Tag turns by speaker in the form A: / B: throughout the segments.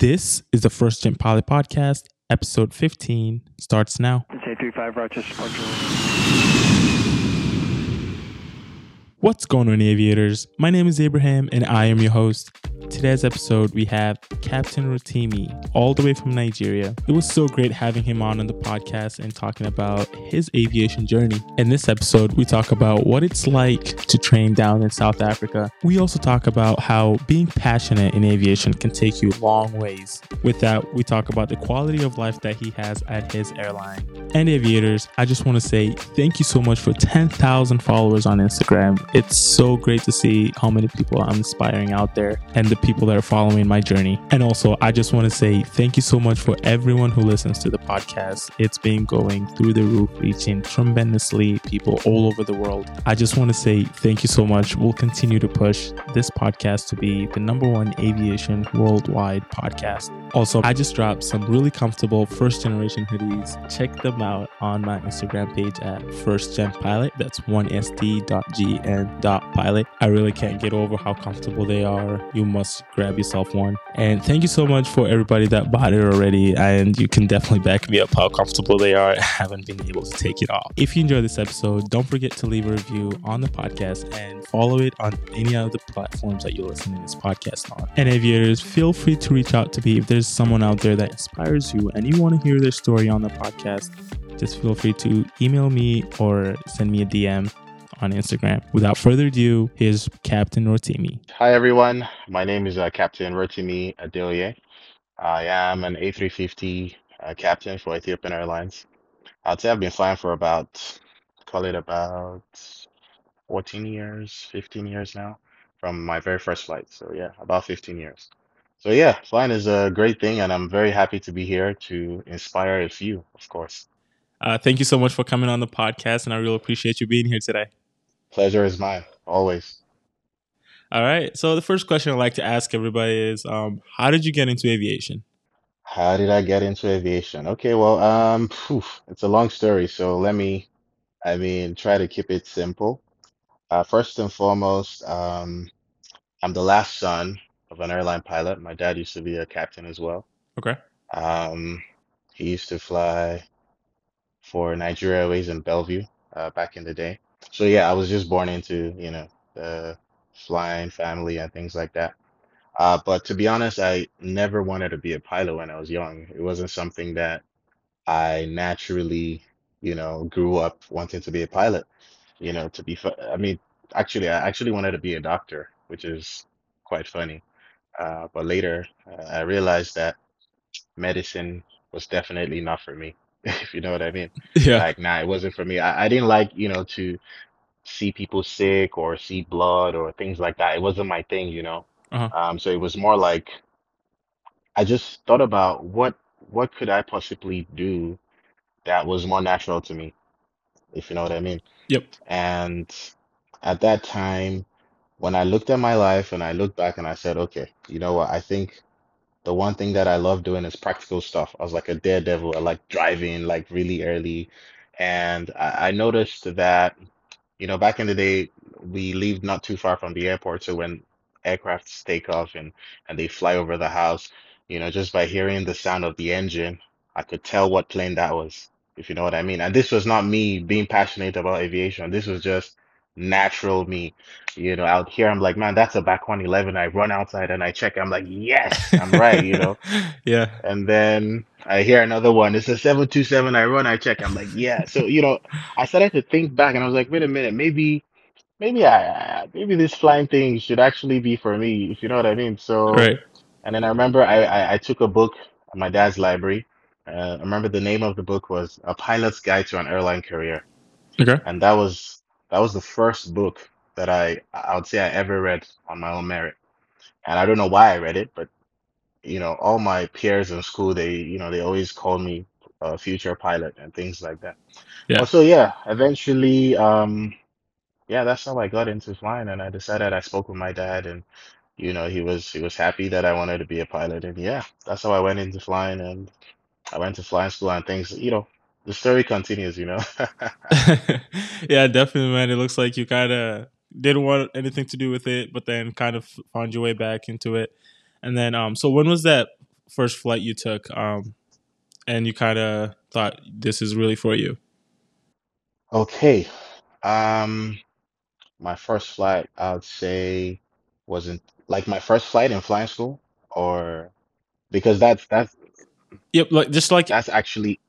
A: This is the First Gen Pilot Podcast. Episode 15 starts now.
B: It's 835 Rochester Park.
A: What's going on, aviators? My name is Abraham and I am your host. Today's episode, we have Captain Rotimi, all the way from Nigeria. It was so great having him on on the podcast and talking about his aviation journey. In this episode, we talk about what it's like to train down in South Africa. We also talk about how being passionate in aviation can take you long ways. With that, we talk about the quality of life that he has at his airline. And aviators, I just want to say thank you so much for 10,000 followers on Instagram. It's so great to see how many people I'm inspiring out there and the people that are following my journey. And also, I just want to say thank you so much for everyone who listens to the podcast. It's been going through the roof, reaching tremendously people all over the world. I just want to say thank you so much. We'll continue to push this podcast to be the number one aviation worldwide podcast. Also, I just dropped some really comfortable first generation hoodies. Check them out on my Instagram page at first gen pilot. That's one st.gn dot pilot. I really can't get over how comfortable they are. You must grab yourself one. And thank you so much for everybody that bought it already. And you can definitely back me up how comfortable they are. I haven't been able to take it off. If you enjoyed this episode, don't forget to leave a review on the podcast and follow it on any of the platforms that you're listening to this podcast on. And aviators, feel free to reach out to me if there's someone out there that inspires you and you want to hear their story on the podcast. Just feel free to email me or send me a DM on Instagram. Without further ado, here's Captain Rotimi.
C: Hi everyone, my name is uh, Captain Rotimi Adeoye. I am an A350 uh, captain for Ethiopian Airlines. I'd say I've been flying for about, call it about 14 years, 15 years now from my very first flight. So yeah, about 15 years. So yeah, flying is a great thing and I'm very happy to be here to inspire a few, of course.
A: Uh, thank you so much for coming on the podcast, and I really appreciate you being here today.
C: Pleasure is mine, always.
A: All right. So the first question I'd like to ask everybody is, um, how did you get into aviation?
C: How did I get into aviation? Okay, well, um, phew, it's a long story, so let me, I mean, try to keep it simple. Uh, first and foremost, um, I'm the last son of an airline pilot. My dad used to be a captain as well.
A: Okay.
C: Um, he used to fly for Nigeria Airways in Bellevue uh, back in the day. So yeah, I was just born into, you know, the flying family and things like that. Uh, but to be honest, I never wanted to be a pilot when I was young. It wasn't something that I naturally, you know, grew up wanting to be a pilot. You know, to be, fu- I mean, actually, I actually wanted to be a doctor, which is quite funny. Uh, but later, uh, I realized that medicine was definitely not for me, if you know what I mean.
A: Yeah.
C: Like, nah, it wasn't for me. I, I didn't like, you know, to see people sick or see blood or things like that. It wasn't my thing, you know.
A: Uh-huh.
C: Um, so it was more like I just thought about what what could I possibly do that was more natural to me, if you know what I mean.
A: Yep.
C: And at that time, when I looked at my life and I looked back and I said, okay, you know what? I think the one thing that I love doing is practical stuff. I was like a daredevil. I like driving like really early. And I, I noticed that, you know, back in the day, we lived not too far from the airport. So when aircrafts take off and, and they fly over the house, you know, just by hearing the sound of the engine, I could tell what plane that was, if you know what I mean. And this was not me being passionate about aviation. This was just natural me. You know, out here, I'm like, man, that's a BAC 111. I run outside and I check. I'm like, yes, I'm right, you know.
A: yeah.
C: And then I hear another one. It's a 727. I run, I check. I'm like, yeah. So, you know, I started to think back and I was like, wait a minute, maybe, maybe I, maybe this flying thing should actually be for me, if you know what I mean. So,
A: Right.
C: and then I remember I, I, I took a book at my dad's library. Uh, I remember the name of the book was A Pilot's Guide to an Airline Career.
A: Okay.
C: And that was that was the first book that I I would say I ever read on my own merit. And I don't know why I read it, but you know, all my peers in school, they, you know, they always called me a future pilot and things like that.
A: Yeah.
C: So yeah, eventually, um, yeah, that's how I got into flying, and I decided I spoke with my dad, and you know, he was he was happy that I wanted to be a pilot, and yeah, that's how I went into flying, and I went to flying school and things, you know, the story continues, you know.
A: yeah, definitely, man. It looks like you kind of didn't want anything to do with it, but then kind of found your way back into it. And then, um, so when was that first flight you took, um, and you kind of thought this is really for you?
C: Okay. Um, my first flight, I would say, wasn't like my first flight in flying school, or because that's that's
A: Yep, like just like
C: that's actually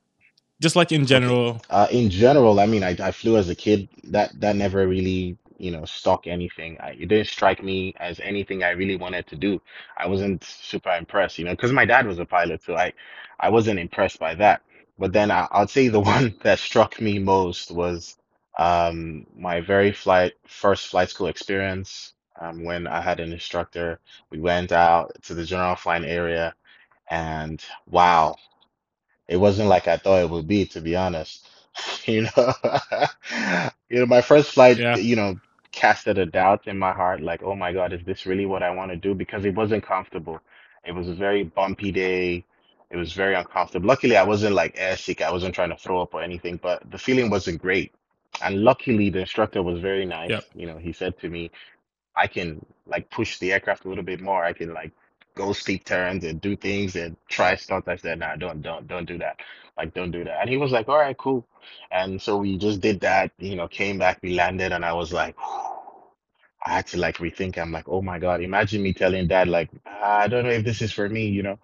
A: just like in
C: Okay.
A: general.
C: Uh, in general, I mean, I, I flew as a kid. That that never really, you know, stuck anything. I, it didn't strike me as anything I really wanted to do. I wasn't super impressed, you know, because my dad was a pilot, so I I wasn't impressed by that. But then I, I'd say the one that struck me most was um my very flight first flight school experience. Um, when I had an instructor, we went out to the general flying area, and wow. It wasn't like I thought it would be, to be honest. You know, you know, my first flight,
A: Yeah,
C: you know, casted a doubt in my heart, like, oh my God, is this really what I want to do? Because it wasn't comfortable. It was a very bumpy day. It was very uncomfortable. Luckily, I wasn't like air sick. I wasn't trying to throw up or anything, but the feeling wasn't great. And luckily, the instructor was very nice.
A: yep.
C: You know, he said to me, I can like push the aircraft a little bit more. I can like go steep turns and do things and try stunts. I said, nah, don't, don't, don't do that. Like, don't do that. And he was like, all right, cool. And so we just did that, you know, came back, we landed, and I was like, I had to like rethink. I'm like, oh my God, imagine me telling dad, like, I don't know if this is for me, you know.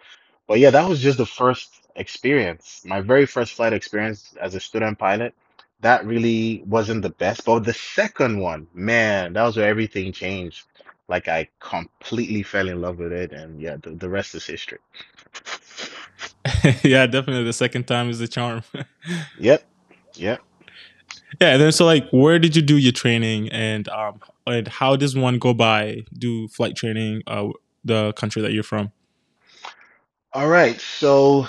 C: But yeah, that was just the first experience, my very first flight experience as a student pilot. That really wasn't the best, but the second one, man, that was where everything changed. Like I completely fell in love with it, and yeah, the, the rest is history.
A: yeah, definitely. The second time is the charm.
C: Yep, yep.
A: yeah, and then so like, where did you do your training, and um, and how does one go by do flight training? Uh, the country that you're from.
C: All right, so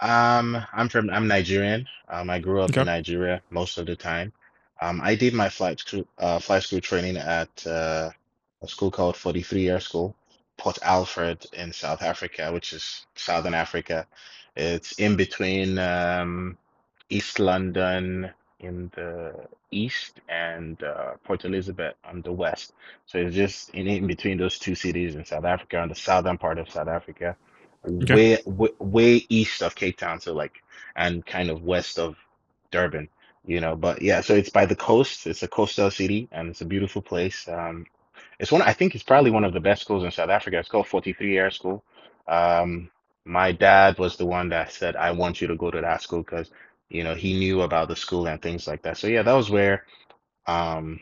C: Um, I'm from I'm Nigerian. Um, I grew up in Nigeria most of the time. Um, I did my flight school uh flight school training at uh, a school called 43 Air School, Port Alfred in South Africa, which is Southern Africa. It's in between um East London in the east and uh, Port Elizabeth on the west. So it's just in, in between those two cities in South Africa, on the southern part of South Africa,
A: Okay.
C: way, way, way east of Cape Town, so like, and kind of west of Durban, you know. But yeah, so it's by the coast. It's a coastal city, and it's a beautiful place. Um, it's one, I think it's probably one of the best schools in South Africa. It's called 43 Air School. Um, my dad was the one that said, I want you to go to that school because, you know, he knew about the school and things like that. So yeah, that was where um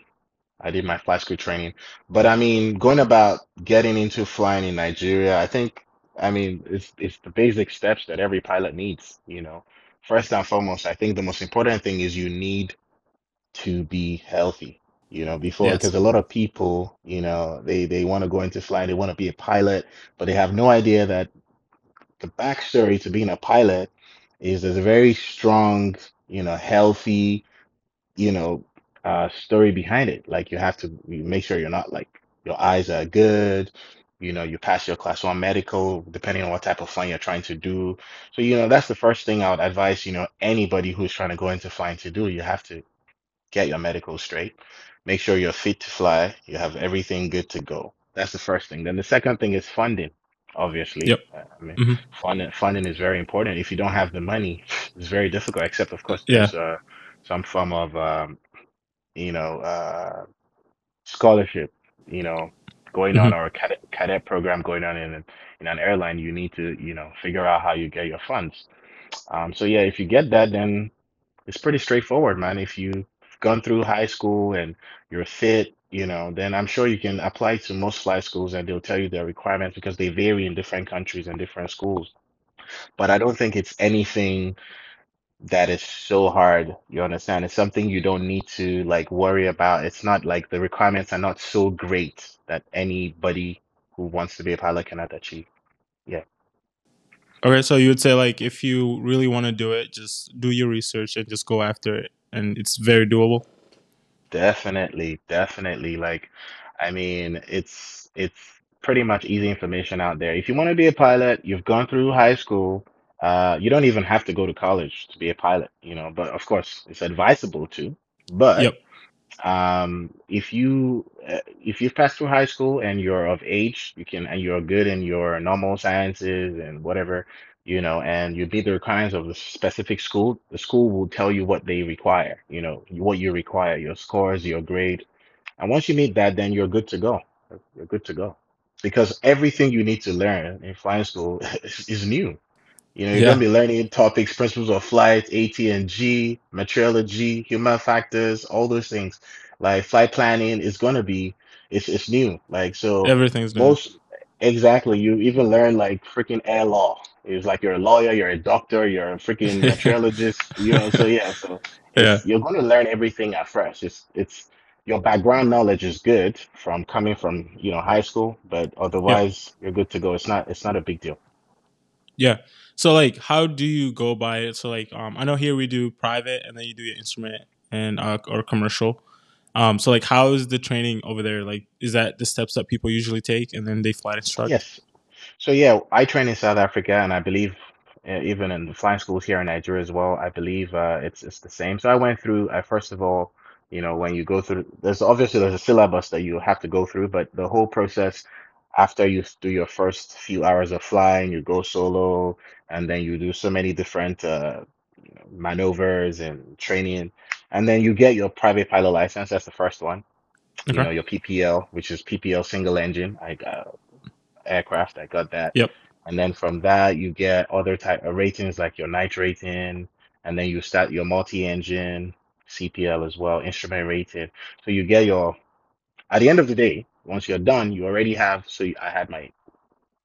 C: I did my flight school training. But I mean, going about getting into flying in Nigeria, I think, I mean, it's it's the basic steps that every pilot needs, you know. First and foremost, I think the most important thing is you need to be healthy, you know, before
A: Yes.
C: because a lot of people, you know, they they want to go into flying, they want to be a pilot, but they have no idea that the backstory to being a pilot is there's a very strong, you know, healthy, you know, uh story behind it. Like you have to you make sure you're not like your eyes are good, you know, you pass your class one medical, depending on what type of flying you're trying to do. So, you know, that's the first thing I would advise, you know, anybody who's trying to go into flying to do. You have to get your medical straight, make sure you're fit to fly, you have everything good to go. That's the first thing. Then the second thing is funding, obviously.
A: Yep.
C: Uh, I mean,
A: hmm
C: funding funding is very important. If you don't have the money, it's very difficult, except of course
A: Yeah.
C: there's uh some form of um, you know, uh scholarship, you know, going
A: hmm
C: on or a cadet cadet program going on in an in an airline, you need to, you know, figure out how you get your funds. Um, so yeah, if you get that, then it's pretty straightforward, man. If you've gone through high school and you're fit, you know, then I'm sure you can apply to most flight schools and they'll tell you their requirements because they vary in different countries and different schools. But I don't think it's anything that is so hard. You understand? It's something you don't need to like worry about. It's not like the requirements are not so great that anybody who wants to be a pilot cannot achieve. Yeah.
A: Okay, so you would say like if you really want to do it, just do your research and just go after it, and it's very doable.
C: Definitely, definitely. Like, I mean, it's it's pretty much easy information out there. If you want to be a pilot, you've gone through high school, uh, you don't even have to go to college to be a pilot, you know, but of course it's advisable to. But
A: Yep.
C: Um, if you uh, if you've passed through high school and you're of age, you can and you're good in your normal sciences and whatever, you know, and you meet the requirements of the specific school, the school will tell you what they require, you know, what you require, your scores, your grade. And once you meet that, then you're good to go. You're good to go. Because everything you need to learn in flying school is, is new. You know, you're going
A: Yeah,
C: to be learning topics, principles of flight, AT&G, meteorology, human factors, all those things. Like flight planning is going to be, it's it's new. Like so,
A: everything's new.
C: most exactly. You even learn like freaking air law. It's like you're a lawyer, you're a doctor, you're a freaking meteorologist. You know, so yeah, so
A: Yeah,
C: you're going to learn everything at first. It's it's your background knowledge is good from coming from you know high school, but
A: yeah,
C: otherwise you're good to go. It's not it's not a big deal.
A: yeah. So like, how do you go by it? So like, um, I know here we do private, and then you do your instrument and uh, or commercial. Um, so like, how is the training over there? Like, is that the steps that people usually take, and then they flight instruct?
C: Yes. So yeah, I train in South Africa, and I believe uh, even in the flying schools here in Nigeria as well, I believe uh, it's it's the same. So I went through. I first of all, you know, when you go through, there's obviously there's a syllabus that you have to go through, but the whole process after you do your first few hours of flying, you go solo, and then you do so many different uh, maneuvers and training, and then you get your private pilot license. That's the first one.
A: Okay.
C: You know, your PPL, which is PPL single engine. I got aircraft. I got that.
A: Yep.
C: And then from that, you get other type of ratings like your night rating, and then you start your multi-engine CPL as well, instrument rated. So you get your, at the end of the day, once you're done, you already have, so you- I had my,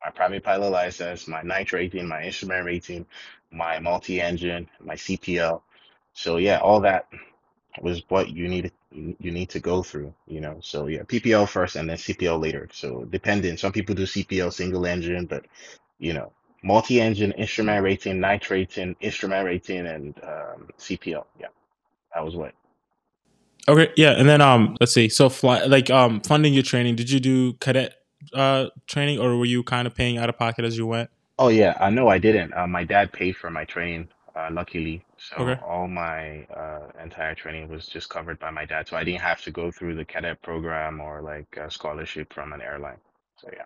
C: my private pilot license, my night rating, my instrument rating, my multi-engine, my CPL. So yeah, all that was what you need you need to go through, you know. So yeah, PPL first and then CPL later. So depending, some people do CPL single engine, but you know, multi-engine, instrument rating, night rating, instrument rating, and um, CPL. Yeah, that was what.
A: Okay. Yeah, and then um, let's see. So fly like um, funding your training. Did you do cadet uh training, or were you kind of paying out of pocket as you went?
C: Oh yeah, I know I didn't. Uh, my dad paid for my training, uh, luckily. So
A: Okay.
C: all my uh, entire training was just covered by my dad. So I didn't have to go through the cadet program or like a scholarship from an airline. So yeah.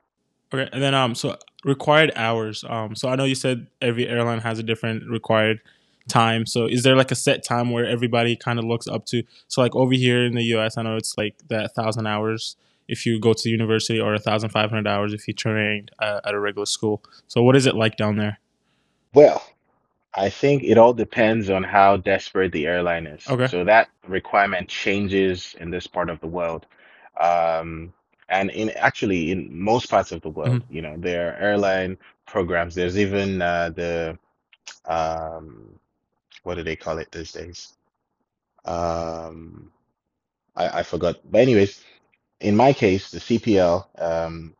A: Okay. And then um, so required hours. Um, so I know you said every airline has a different required time. So is there like a set time where everybody kind of looks up to? So like over here in the U.S., I know it's like that thousand hours if you go to university, or a thousand five hundred hours if you trained uh, at a regular school. So what is it like down there?
C: Well, I think it all depends on how desperate the airline is.
A: Okay.
C: So that requirement changes in this part of the world. Um, and in actually in most parts of the world, you know, there are airline programs. There's even uh, the um, what do they call it these days? Um, I, I forgot. But anyways, in my case, the CPL, um,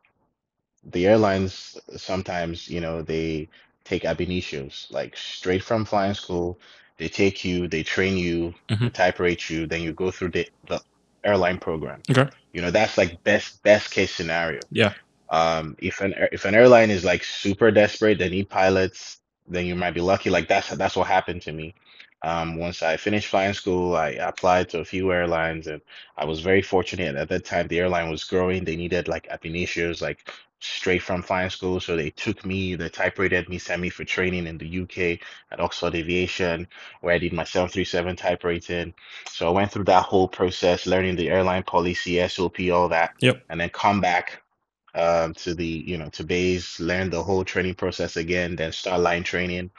C: the airlines sometimes, you know, they take ab initios, like straight from flying school. They take you, they train you,
A: hmm
C: they type rate you, then you go through the, the airline program.
A: Okay.
C: You know, that's like best best case scenario.
A: Yeah.
C: Um, if an if an airline is like super desperate, they need pilots, then you might be lucky. Like that's that's what happened to me. Um, once I finished flying school, I applied to a few airlines, and I was very fortunate. At that time, the airline was growing. They needed like ab initios, like straight from flying school. So they took me, they type rated me, sent me for training in the UK at Oxford Aviation, where I did my 737 type rating. So I went through that whole process, learning the airline policy, SOP, all that,
A: Yep.
C: and then come back um, to the, you know, to base, learn the whole training process again, then start line training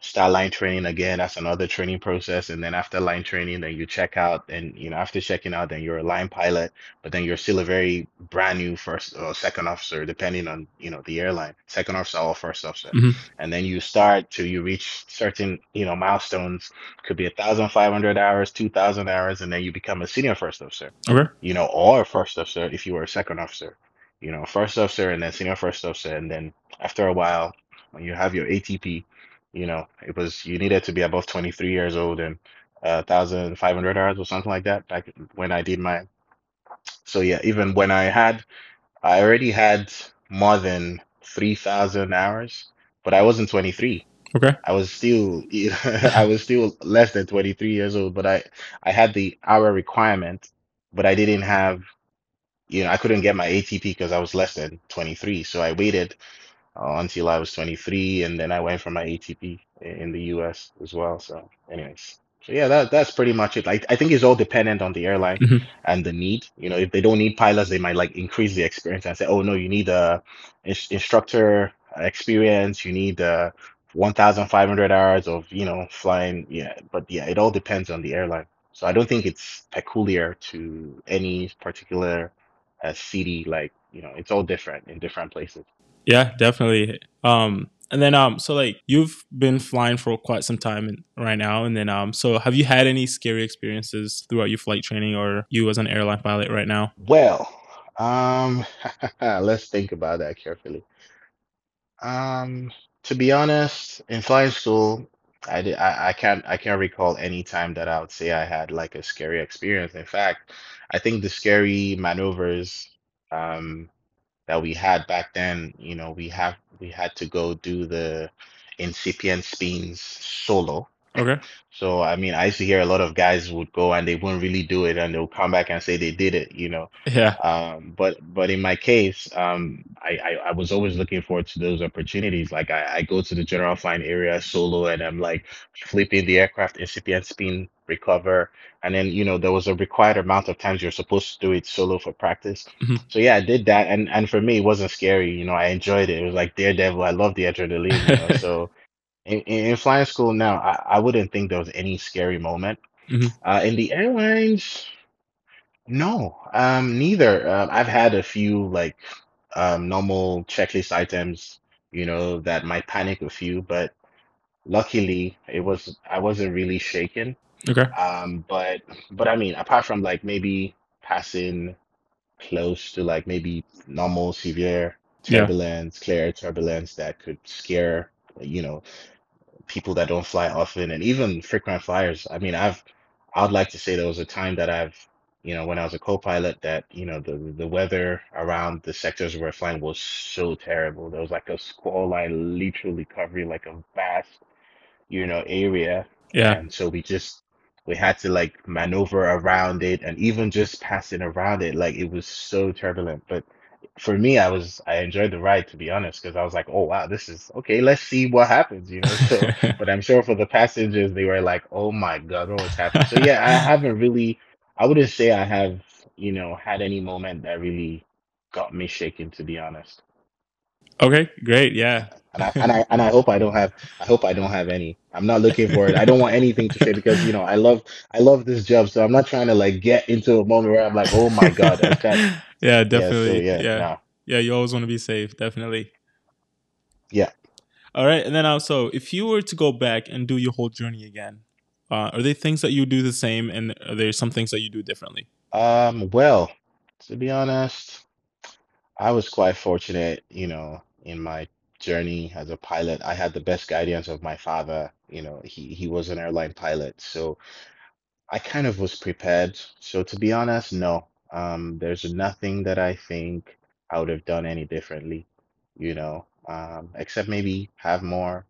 C: start line training again. That's another training process. And then after line training, then you check out. And you know, after checking out, then you're a line pilot, but then you're still a very brand new first or second officer, depending on you know the airline, second officer or first officer.
A: hmm
C: And then you start to you reach certain you know milestones. Could be a thousand five hundred hours, two thousand hours, and then you become a senior first officer.
A: Okay.
C: You know, or a first officer if you were a second officer. You know, first officer and then senior first officer, and then after a while, when you have your ATP you know, it was you needed to be above 23 years old and uh, 1,500 hours or something like that back when I did my. So yeah, even when I had, I already had more than 3,000 hours, but I wasn't 23.
A: Okay.
C: I was still, I was still less than 23 years old, but I, I had the hour requirement but I didn't have, you know, I couldn't get my ATP because I was less than 23. So I waited uh, until I was 23, and then I went for my ATP in the US as well. So, anyways, so yeah, that that's pretty much it. I I think it's all dependent on the airline
A: Mhm.
C: and the need. You know, if they don't need pilots, they might like increase the experience and say, oh no, you need a ins- instructor experience, you need uh 1,500 hours of, you know, flying. Yeah, but yeah, it all depends on the airline. So I don't think it's peculiar to any particular uh, city. Like, you know, it's all different in different places.
A: Yeah, definitely. Um, and then um, so like you've been flying for quite some time right now, and then um, so have you had any scary experiences throughout your flight training, or you as an airline pilot right now?
C: Well, um, let's think about that carefully. Um, to be honest, in flying school, I did, I, I can't I can't recall any time that I would say I had like a scary experience. In fact, I think the scary maneuvers um that we had back then, you know, we have we had to go do the incipient spins solo.
A: Okay.
C: So I mean, I used to hear a lot of guys would go and they wouldn't really do it, and they'll come back and say they did it, you know.
A: Yeah.
C: Um, but but in my case, um, I, I I was always looking forward to those opportunities. Like I, I go to the general flying area solo, and I'm like flipping the aircraft incipient spin recover, and then you know there was a required amount of times you're supposed to do it solo for practice.
A: Mhm.
C: So yeah, I did that, and and for me it wasn't scary. You know, I enjoyed it. It was like Daredevil. I love the adrenaline. You know, so in, in in flying school now, I, I wouldn't think there was any scary moment.
A: Mhm.
C: Uh, in the airlines, no, um, neither. Um, I've had a few like um, normal checklist items, you know, that might panic a few, but luckily it was I wasn't really shaken.
A: Okay.
C: Um, but but I mean, apart from like maybe passing close to like maybe normal severe
A: Yeah.
C: turbulence, clear turbulence that could scare, you know people that don't fly often and even frequent flyers. I mean, I've I would like to say there was a time that I've, you know, when I was a co-pilot that, you know, the the weather around the sectors we were flying was so terrible. There was like a squall line literally covering like a vast, you know, area.
A: Yeah.
C: And so we just we had to like maneuver around it and even just passing around it, like it was so turbulent. But for me, I was I enjoyed the ride to be honest, because I was like, oh wow, this is okay. Let's see what happens, you know. So, but I'm sure for the passengers, they were like, oh my God, what was happening? So yeah, I haven't really, I wouldn't say I have, you know, had any moment that really got me shaken, to be honest.
A: okay. Great. Yeah.
C: And I and I and I hope I don't have, I hope I don't have any. I'm not looking for it. I don't want anything to say because you know I love I love this job, so I'm not trying to like get into a moment where I'm like, oh my God, I can't.
A: Yeah.
C: Yeah. So
A: Definitely.
C: yeah,
A: Yeah.
C: no,
A: Yeah. You always want to be safe. Definitely.
C: yeah.
A: All right. And then also, if you were to go back and do your whole journey again, uh, are there things that you do the same, and are there some things that you do differently?
C: Um, well, to be honest. I was quite fortunate, you know, in my journey as a pilot. I had the best guidance of my father. You know, he he was an airline pilot, so I kind of was prepared. So to be honest, no. Um, there's nothing that I think I would have done any differently, you know, um, except maybe have more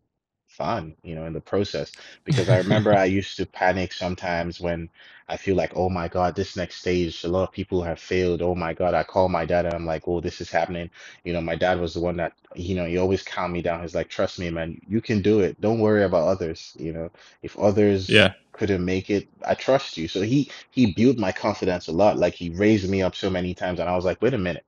C: fun, you know, in the process. Because I remember I used to panic sometimes when I feel like, oh my God, this next stage, a lot of people have failed. Oh my God, I call my dad and I'm like, oh, this is happening. You know, my dad was the one that, you know, he always calmed me down. He's like, trust me, man, you can do it. Don't worry about others. You know, if others
A: yeah.
C: couldn't make it, I trust you. So he he built my confidence a lot. Like he raised me up so many times, and I was like, wait a minute.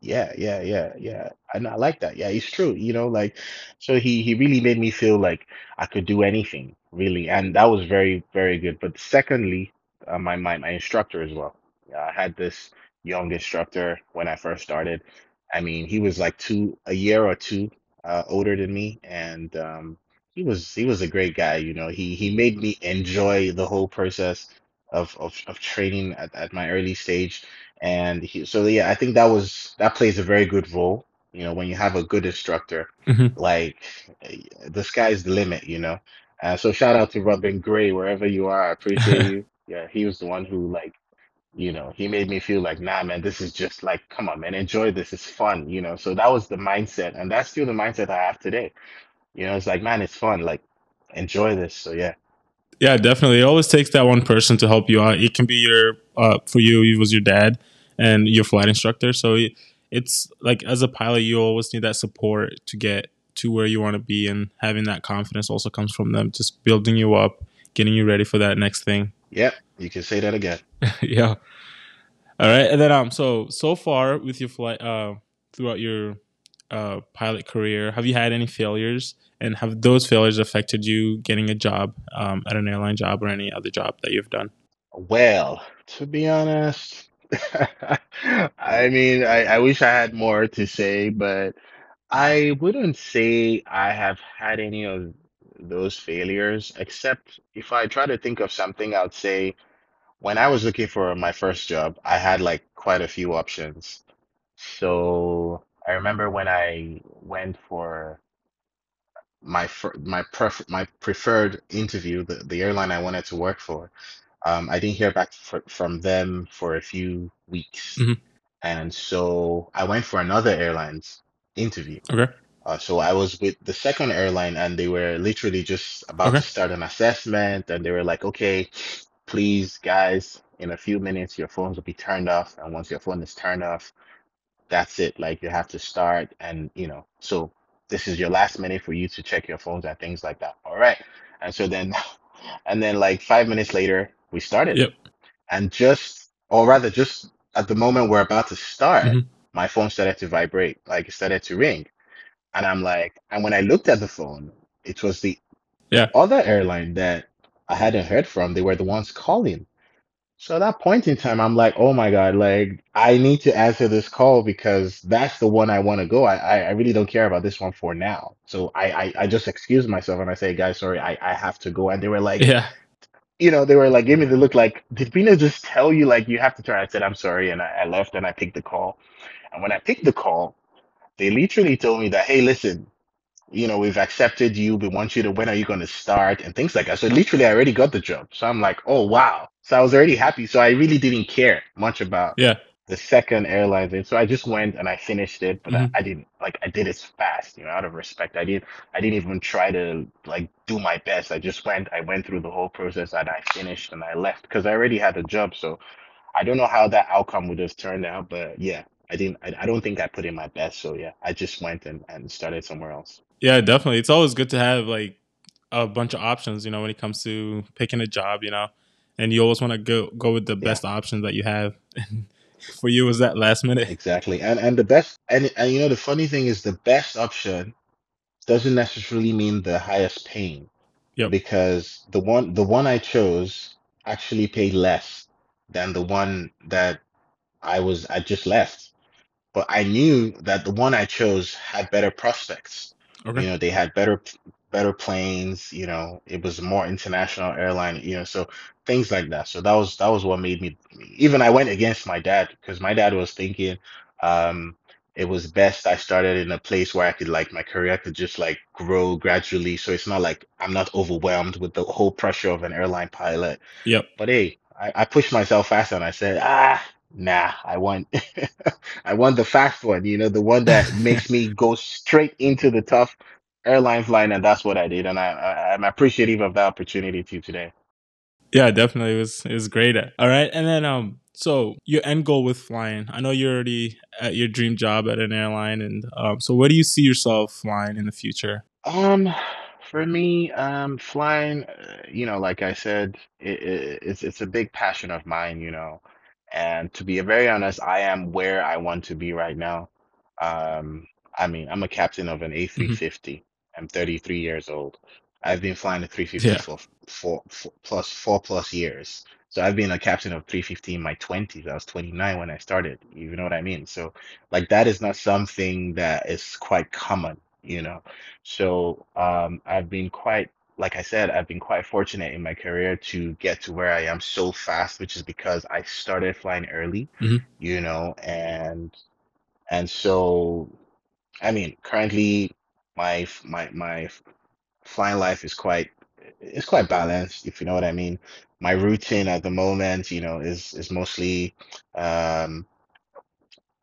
C: Yeah, yeah, yeah, yeah. And I like that. Yeah, it's true. You know, like so he he really made me feel like I could do anything, really. And that was very, very good. But secondly, uh, my my my instructor as well. Yeah, I had this young instructor when I first started. I mean, he was like two a year or two uh, older than me, and um, he was he was a great guy. You know, he he made me enjoy the whole process of of, of training at, at my early stage and he, so yeah, I think that was that plays a very good role. You know, when you have a good instructor,
A: hmm
C: like the sky's the limit, you know. Uh, so shout out to Robin Gray, wherever you are. I appreciate you. Yeah, he was the one who like, you know, he made me feel like, nah, man, this is just like, come on, man, enjoy this. It's fun, you know. So that was the mindset, and that's still the mindset I have today. You know, it's like, man, it's fun. Like, enjoy this. So yeah.
A: Yeah, definitely. It always takes that one person to help you out. It can be your uh, for you. It was your dad and your flight instructor. So it's like as a pilot, you always need that support to get to where you want to be, and having that confidence also comes from them, just building you up, getting you ready for that next thing.
C: Yep, you can say that again.
A: yeah. All right, and then um, so so far with your flight, uh, throughout your uh pilot career, have you had any failures? And have those failures affected you getting a job um, at an airline job or any other job that you've done?
C: Well, to be honest, I mean, I, I wish I had more to say, but I wouldn't say I have had any of those failures, except if I try to think of something, I would say when I was looking for my first job, I had like quite a few options. So I remember when I went for my my pref my preferred interview, the, the airline I wanted to work for. Um, I didn't hear back fr from them for a few weeks.
A: hmm
C: And so I went for another airline's interview.
A: Okay.
C: Uh, so I was with the second airline, and they were literally just about
A: Okay.
C: to start an assessment. And they were like, okay, please, guys, in a few minutes, your phones will be turned off. And once your phone is turned off, that's it. Like you have to start. And, you know, so this is your last minute for you to check your phones and things like that. All right. And so then, and then like five minutes later, we started.
A: Yep.
C: And just, or rather, just at the moment we're about to start,
A: hmm
C: my phone started to vibrate, like it started to ring. And I'm like, and when I looked at the phone, it was the
A: Yeah.
C: other airline that I hadn't heard from. They were the ones calling. So at that point in time, I'm like, oh my God, like I need to answer this call because that's the one I want to go. I, I, I really don't care about this one for now. So I, I, I just excuse myself and I say, guys, sorry, I, I have to go. And they were like,
A: Yeah.
C: You know, they were like, gave me the look like, did Bina just tell you like you have to try? I said, I'm sorry. And I, I left and I picked the call. And when I picked the call, they literally told me that, hey, listen, you know, we've accepted you. We want you to, when are you going to start? And things like that. So literally, I already got the job. So I'm like, oh, wow. So I was already happy. So I really didn't care much about
A: Yeah.
C: The second airline thing. So I just went and I finished it, but I,
A: hmm
C: I didn't like, I did it fast, you know, out of respect. I didn't, I didn't even try to like do my best. I just went, I went through the whole process and I finished and I left because I already had a job. So I don't know how that outcome would have turned out, but yeah, I didn't, I, I don't think I put in my best. So yeah, I just went and, and started somewhere else.
A: Yeah. Definitely. It's always good to have like a bunch of options. You know, when it comes to picking a job. You know, and you always want to go go with the
C: Yeah.
A: best options that you have. For you, was that last minute?
C: Exactly. And and the best and and you know the funny thing is the best option doesn't necessarily mean the highest paying
A: Yep.
C: because the one the one I chose actually paid less than the one that I was I just left. But I knew that the one I chose had better prospects.
A: Okay.
C: You know, they had better better planes, you know, it was a more international airline, you know, so things like that. So that was that was what made me even I went against my dad because my dad was thinking um it was best I started in a place where I could like my career could just like grow gradually. So it's not like I'm not overwhelmed with the whole pressure of an airline pilot.
A: Yep.
C: But hey, I, I pushed myself faster and I said, ah, nah, I want I want the fast one, you know, the one that makes me go straight into the tough airline flying, and that's what I did. And I, I I'm appreciative of that opportunity too today.
A: Yeah, definitely. It was it was great. All right. And then um so your end goal with flying. I know you're already at your dream job at an airline and um so where do you see yourself flying in the future?
C: Um, for me, um, flying, uh, you know, like I said, it, it, it's it's a big passion of mine, you know. And to be very honest, I am where I want to be right now. Um, I mean, I'm a captain of an
A: hmm
C: A350. I'm 33 years old. I've been flying the 350
A: Yeah.
C: for four, four plus four plus years. So I've been a captain of 350 in my 20s. I was 29 when I started. You know what I mean? So like that is not something that is quite common, you know. So um, I've been quite, like I said, I've been quite fortunate in my career to get to where I am so fast, which is because I started flying early,
A: hmm
C: you know, and and so I mean, currently my my my flying life is quite it's quite balanced, if you know what I mean. My routine at the moment, you know, is is mostly um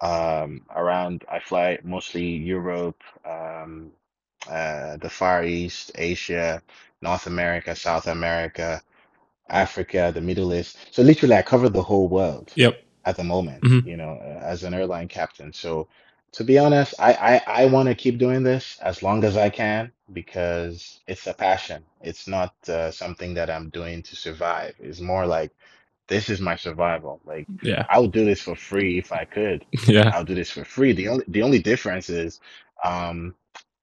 C: um around I fly mostly Europe, um uh, the Far East, Asia, North America, South America, Africa, the Middle East. So literally, I cover the whole world
A: Yep.
C: at the moment,
A: hmm
C: you know, uh, as an airline captain. So to be honest, I I, I want to keep doing this as long as I can because it's a passion. It's not uh, something that I'm doing to survive. It's more like this is my survival. Like
A: Yeah.
C: I would do this for free if I could.
A: Yeah.
C: I'll do this for free. The only the only difference is um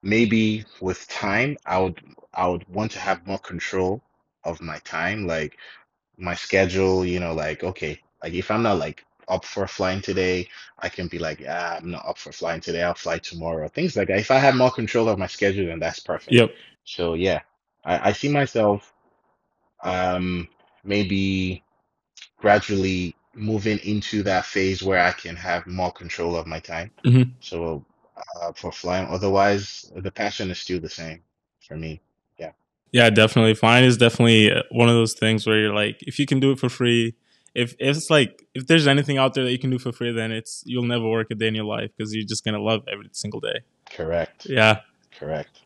C: maybe with time I would I would want to have more control of my time, like my schedule, you know, like okay, like if I'm not like up for flying today, I can be like, ah, I'm not up for flying today, I'll fly tomorrow. Things like that. If I have more control of my schedule, then that's perfect.
A: Yep.
C: So yeah, I, I see myself um maybe gradually moving into that phase where I can have more control of my time.
A: hmm
C: So uh, for flying, otherwise the passion is still the same for me. Yeah,
A: Yeah, definitely. Flying is definitely uh, one of those things where you're like, if you can do it for free, if, if it's like if there's anything out there that you can do for free, then it's you'll never work a day in your life because you're just gonna love every single day.
C: correct,
A: Yeah.
C: correct.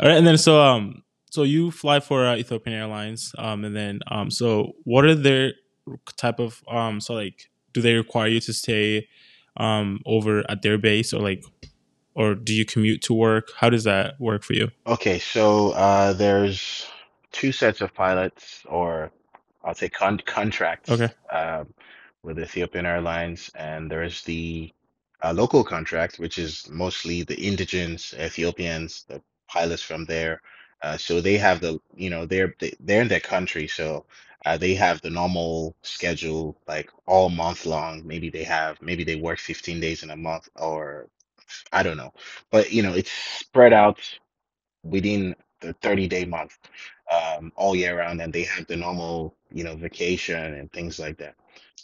A: All right, and then so um so you fly for uh, Ethiopian Airlines um and then um so what are their type of um so like do they require you to stay um over at their base or like or do you commute to work? How does that work for you?
C: Okay, so uh, there's two sets of pilots, or I'll say con contracts,
A: Okay.
C: um, with Ethiopian Airlines, and there's the uh, local contract, which is mostly the indigenous Ethiopians, the pilots from there. Uh, so they have the, you know, they're they, they're in their country, so uh, they have the normal schedule, like all month long. Maybe they have, maybe they work 15 days in a month, or I don't know, but you know, it's spread out within the 30 day month um, all year round and they have the normal you know vacation and things like that.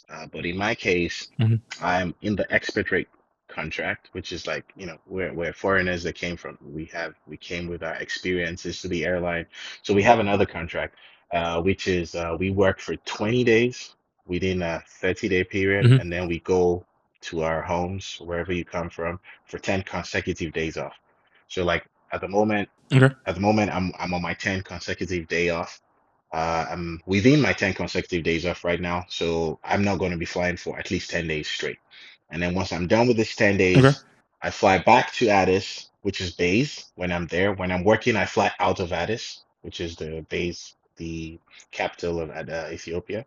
C: Uh, but in my case
A: hmm
C: i'm in the expat rate contract which is like you know where, where foreigners that came from we have we came with our experiences to the airline. So we have another contract uh, which is uh, we work for 20 days within a 30 day period
A: hmm
C: and then we go to our homes wherever you come from for 10 consecutive days off. So like at the moment
A: Okay.
C: at the moment, I'm I'm on my 10 consecutive day off. Uh, I'm within my 10 consecutive days off right now, so I'm not going to be flying for at least 10 days straight. And then once I'm done with this 10
A: Okay.
C: days, I fly back to Addis, which is base when I'm there. When I'm working, I fly out of Addis, which is the base, the capital of uh, Ethiopia.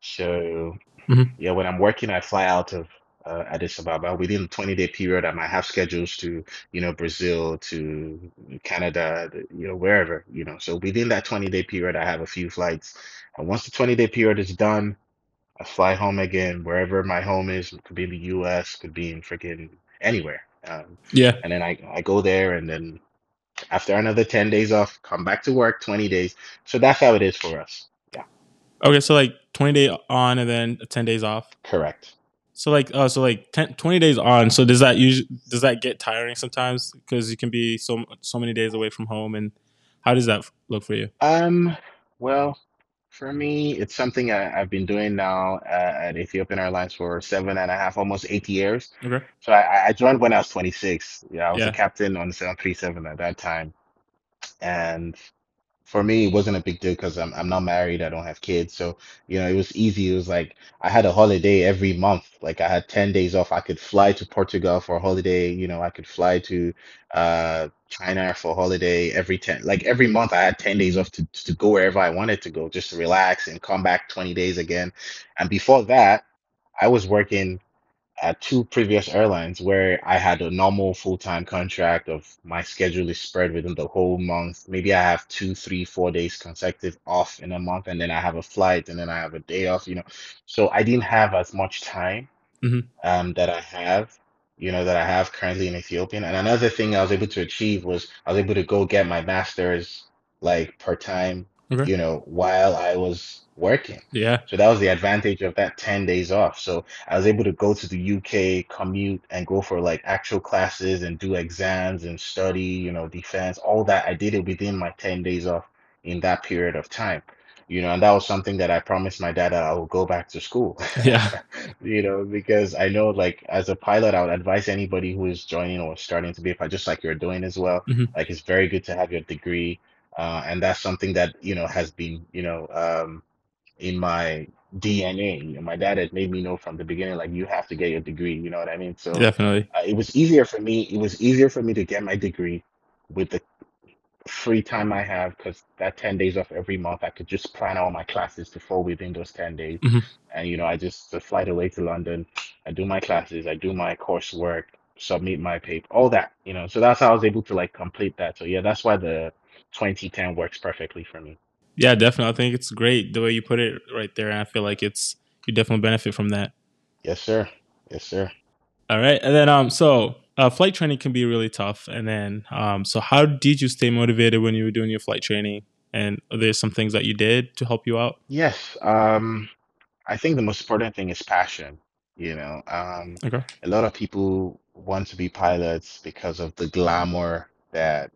C: So
A: hmm
C: yeah, when I'm working, I fly out of uh, Addis Ababa. Within a 20 day period, I might have schedules to, you know, Brazil, to Canada, you know, wherever, you know. So within that 20 day period, I have a few flights. And once the 20 day period is done, I fly home again, wherever my home is. It could be in the US, could be in freaking anywhere. Um,
A: Yeah.
C: and then I, I go there, and then after another 10 days off, come back to work, 20 days. So that's how it is for us. Yeah,
A: Okay. So like 20 day on and then 10 days off.
C: correct.
A: So like uh so like 10, 20 days on. So does that usually does that get tiring sometimes because you can be so so many days away from home and how does that look for you?
C: Um, well, for me, it's something I, I've been doing now uh, at Ethiopian Airlines for seven and a half, almost eight years.
A: Okay.
C: So I, I joined when I was 26. Yeah, I was a
A: Yeah.
C: captain on the 737 at that time. And for me, it wasn't a big deal because I'm I'm not married, I don't have kids. So, you know, it was easy. It was like I had a holiday every month. Like I had 10 days off. I could fly to Portugal for a holiday, you know, I could fly to uh China for a holiday every 10 like every month I had 10 days off to to go wherever I wanted to go, just to relax and come back 20 days again. And before that, I was working at two previous airlines where I had a normal full-time contract of my schedule is spread within the whole month. Maybe I have two, three, four days consecutive off in a month, and then I have a flight, and then I have a day off, you know. So I didn't have as much time
A: hmm
C: um, that I have, you know, that I have currently in Ethiopian. And another thing I was able to achieve was I was able to go get my master's like part time,
A: Okay.
C: you know, while I was working.
A: Yeah.
C: So that was the advantage of that 10 days off. So I was able to go to the UK, commute, and go for like actual classes and do exams and study, you know, defense, all that. I did it within my 10 days off in that period of time. you know, and that was something that I promised my dad that I would go back to school,
A: Yeah.
C: you know, because I know like as a pilot, I would advise anybody who is joining or starting to be a pilot, just like you're doing as well.
A: hmm
C: Like it's very good to have your degree, uh, and that's something that, you know, has been, you know, um, in my DNA. You know, my dad had made me know from the beginning, like you have to get your degree. You know what I mean? So
A: Definitely.
C: uh, it was easier for me. It was easier for me to get my degree with the free time I have because that 10 days off every month, I could just plan all my classes to fall within those 10 days.
A: hmm
C: And, you know, I just uh, fly away to London, I do my classes, I do my coursework, submit my paper, all that, you know. So that's how I was able to like complete that. So yeah, that's why the 2010 works perfectly for me.
A: Yeah, definitely. I think it's great the way you put it right there, and I feel like it's you definitely benefit from that.
C: Yes, sir. Yes, sir.
A: All right, and then um, so uh, flight training can be really tough, and then um, so how did you stay motivated when you were doing your flight training? And are there some things that you did to help you out?
C: Yes. Um, I think the most important thing is passion. You know, um,
A: Okay.
C: a lot of people want to be pilots because of the glamour that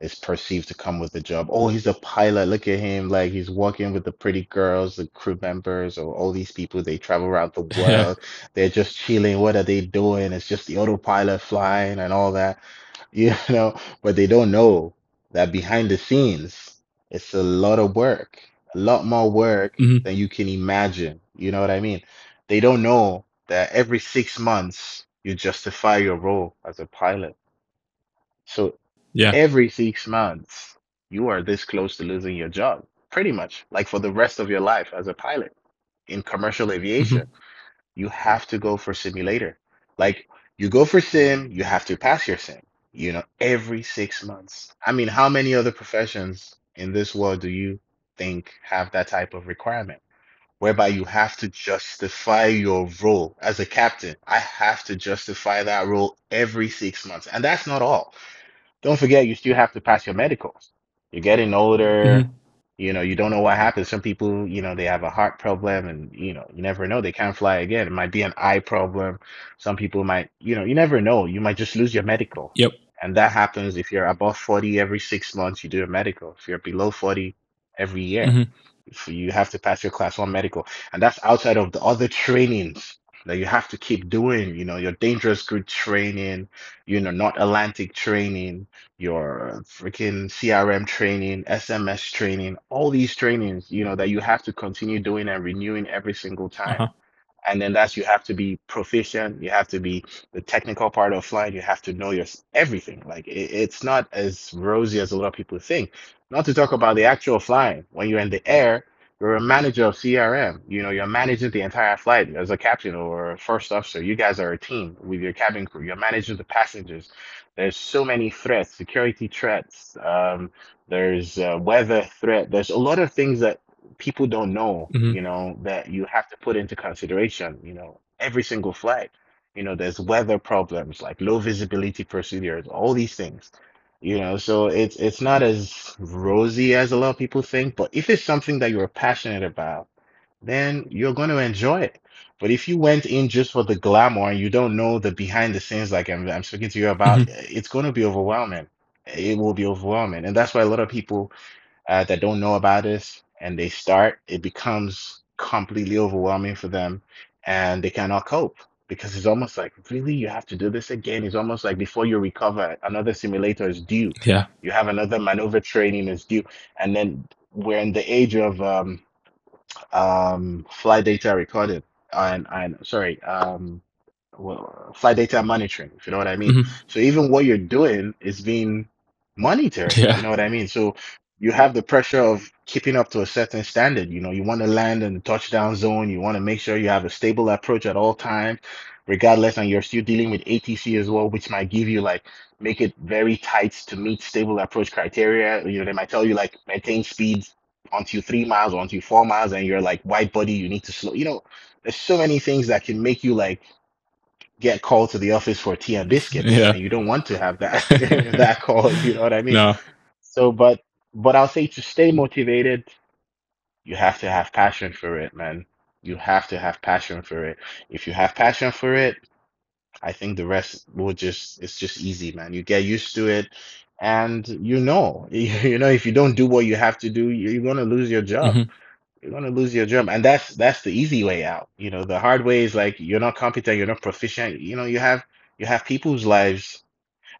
C: is perceived to come with the job. Oh, he's a pilot. Look at him. Like he's walking with the pretty girls, the crew members, or all these people. They travel around the
A: Yeah.
C: world. They're just chilling. What are they doing? It's just the autopilot flying and all that, you know, but they don't know that behind the scenes, it's a lot of work, a lot more work
A: hmm
C: than you can imagine. You know what I mean? They don't know that every six months you justify your role as a pilot. So
A: Yeah.
C: every six months, you are this close to losing your job, pretty much, like for the rest of your life as a pilot in commercial
A: hmm
C: aviation. You have to go for simulator. Like you go for sim, you have to pass your sim, you know, every six months. I mean, how many other professions in this world do you think have that type of requirement? Whereby you have to justify your role as a captain. I have to justify that role every six months. And that's not all. Don't forget, you still have to pass your medicals. You're getting older,
A: hmm
C: you know, you don't know what happens. Some people, you know, they have a heart problem and, you know, you never know. They can't fly again. It might be an eye problem. Some people might, you know, you never know. You might just lose your medical.
A: Yep.
C: And that happens if you're above 40 every six months, you do a medical. If you're below 40 every year,
A: hmm
C: if you have to pass your class one medical. And that's outside of the other trainings that you have to keep doing, you know, your dangerous good training, you know, North Atlantic training, your freaking CRM training, SMS training, all these trainings, you know, that you have to continue doing and renewing every single time.
A: huh.
C: And then that's you have to be proficient. You have to be the technical part of flying. You have to know your everything. Like it, it's not as rosy as a lot of people think. Not to talk about the actual flying. When you're in the air, you're a manager of CRM. You know, you're managing the entire flight as a captain or a first officer. You guys are a team with your cabin crew. You're managing the passengers. There's so many threats, security threats. Um, there's uh, weather threat. There's a lot of things that people don't know,
A: hmm
C: you know, that you have to put into consideration, you know, every single flight. You know, there's weather problems like low visibility procedures, all these things. You know, so it's it's not as rosy as a lot of people think, but if it's something that you're passionate about, then you're going to enjoy it. But if you went in just for the glamour and you don't know the behind the scenes like I'm, I'm speaking to you about,
A: hmm
C: it's going to be overwhelming. It will be overwhelming. And that's why a lot of people uh, that don't know about this and they start, it becomes completely overwhelming for them and they cannot cope because it's almost like, really, you have to do this again. It's almost like before you recover, another simulator is due.
A: Yeah.
C: You have another maneuver training is due. And then we're in the age of um, um, flight data recorded and, and sorry, um, well, flight data monitoring, if you know what I mean.
A: hmm
C: So even what you're doing is being monitored,
A: Yeah.
C: you know what I mean? So you have the pressure of keeping up to a certain standard. You know, you want to land in the touchdown zone, you want to make sure you have a stable approach at all times, regardless, and you're still dealing with ATC as well, which might give you like make it very tight to meet stable approach criteria. You know, they might tell you like maintain speed until three miles or until four miles, and you're like wide body, you need to slow. You know, there's so many things that can make you like get called to the office for tea and biscuits,
A: Yeah.
C: and you don't want to have that that call. You know what I mean?
A: no.
C: So, but but I'll say to stay motivated, you have to have passion for it, man. You have to have passion for it. If you have passion for it, I think the rest will just it's just easy, man. You get used to it, and you know, you know, if you don't do what you have to do, you're gonna lose your job.
A: hmm
C: You're gonna lose your job, and that's that's the easy way out. You know, the hard way is like you're not competent, you're not proficient. You know, you have you have people's lives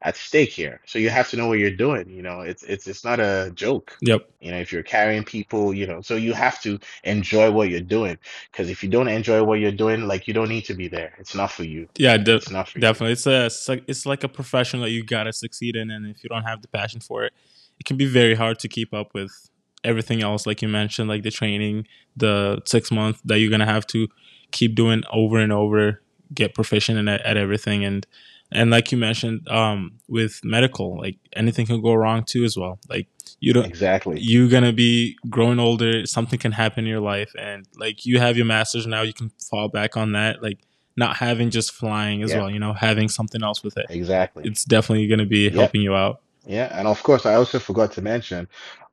C: at stake here. So you have to know what you're doing. You know, it's it's it's not a joke.
A: Yep.
C: You know, if you're carrying people, you know, so you have to enjoy what you're doing. Because if you don't enjoy what you're doing, like you don't need to be there. It's not for you.
A: Yeah, de-
C: It's not for you.
A: definitely. It's a it's like, it's like a profession that you gotta succeed in, and if you don't have the passion for it, it can be very hard to keep up with everything else. Like you mentioned, like the training, the six months that you're gonna have to keep doing over and over, get proficient in, at everything, and and like you mentioned, um, with medical, like anything can go wrong too as well. Like you don't
C: Exactly.
A: you're gonna be growing older something can happen in your life and like you have your masters now you can fall back on that like not having just flying as
C: Yeah.
A: well you know having something else with it
C: Exactly.
A: it's definitely gonna be
C: Yep.
A: helping you out
C: Yeah, and of course, I also forgot to mention,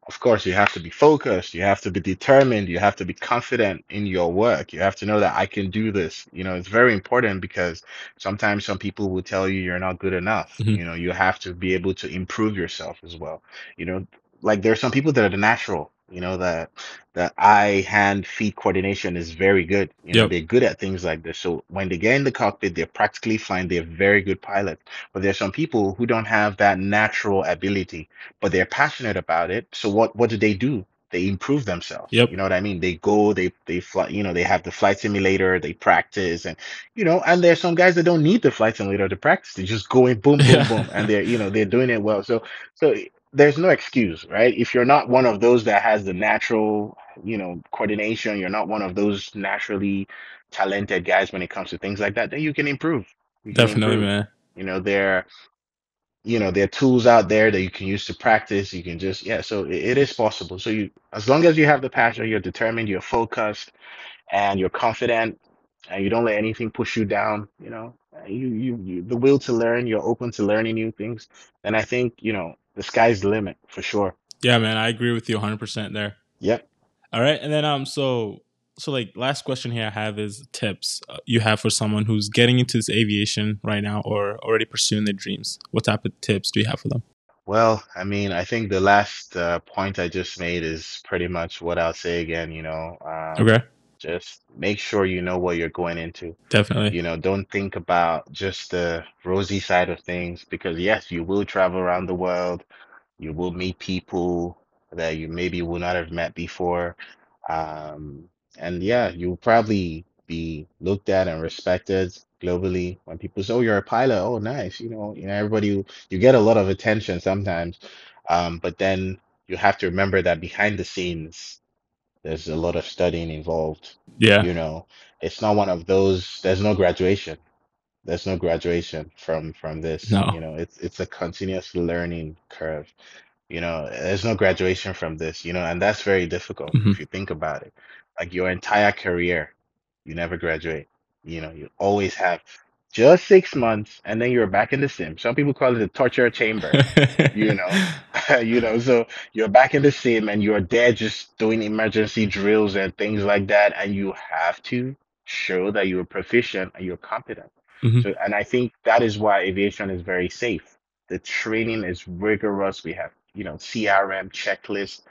C: of course, you have to be focused, you have to be determined, you have to be confident in your work. You have to know that I can do this. You know, it's very important because sometimes some people will tell you you're not good enough.
A: Mhm.
C: You know, you have to be able to improve yourself as well. You know, like there are some people that are the natural, you know, that that eye, hand, feet coordination is very good. You know,
A: Yep.
C: they're good at things like this. So when they get in the cockpit, they're practically flying. They're very good pilots. But there's some people who don't have that natural ability, but they're passionate about it. So what what do they do? They improve themselves.
A: Yep.
C: You know what I mean? They go, they they fly, you know, they have the flight simulator, they practice, and you know, and there's some guys that don't need the flight simulator to practice. They just go in, boom, boom, boom, and they're you know they're doing it well. So so there's no excuse, right? If you're not one of those that has the natural, you know, coordination, you're not one of those naturally talented guys when it comes to things like that, then you can improve. You can
A: definitely
C: improve.
A: man
C: You know, there, you know, there are tools out there that you can use to practice. You can just, yeah, so it, it is possible. So you, as long as you have the passion, you're determined, you're focused, and you're confident, and you don't let anything push you down, you know, you, you, you, the will to learn, you're open to learning new things, and I think, you know, the sky's the limit for sure.
A: yeah man i agree with you 100% there
C: Yep.
A: all right and then um so so like last question here i have is tips uh, you have for someone who's getting into this aviation right now or already pursuing their dreams what type of tips do you have for them
C: Well, I mean, I think the last uh, point I just made is pretty much what I'll say again, you know, um,
A: okay
C: just make sure you know what you're going into.
A: definitely
C: You know, don't think about just the rosy side of things because yes, you will travel around the world. You will meet people that you maybe would not have met before. Um, and yeah, you'll probably be looked at and respected globally when people say, "Oh, you're a pilot. Oh, nice." You know, you know, everybody you get a lot of attention sometimes. Um, but then you have to remember that behind the scenes, there's a lot of studying involved.
A: yeah
C: You know, it's not one of those, there's no graduation. There's no graduation from from this.
A: no
C: You know, it's it's a continuous learning curve. You know, there's no graduation from this, you know, and that's very difficult
A: Mhm.
C: if you think about it. Like your entire career, you never graduate. You know, you always have just six months and then you're back in the sim. Some people call it the torture chamber you know you know so you're back in the sim and you're there just doing emergency drills and things like that and you have to show that you're proficient and you're competent
A: Mhm.
C: so and i think that is why aviation is very safe the training is rigorous we have you know crm checklists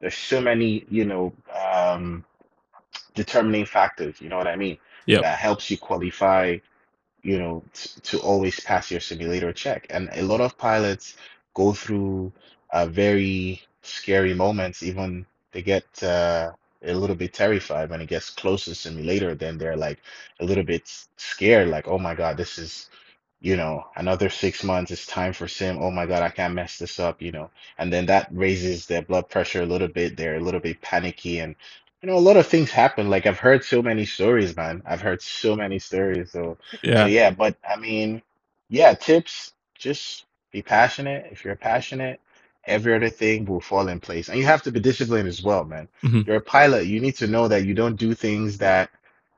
C: there's so many you know um determining factors you know what i mean
A: Yep.
C: that helps you qualify you know, t- to always pass your simulator check. And a lot of pilots go through uh, very scary moments. Even they get uh, a little bit terrified when it gets close to the simulator. Then they're like a little bit scared, like, oh my God, this is, you know, another six months. It's time for sim. Oh my God, I can't mess this up, you know. And then that raises their blood pressure a little bit. They're a little bit panicky and you know, a lot of things happen. Like I've heard so many stories, man. I've heard so many stories. So so
A: Yeah.
C: yeah, but I mean, yeah, tips, just be passionate. If you're passionate, every other thing will fall in place. And you have to be disciplined as well, man.
A: Mhm.
C: You're a pilot, you need to know that you don't do things that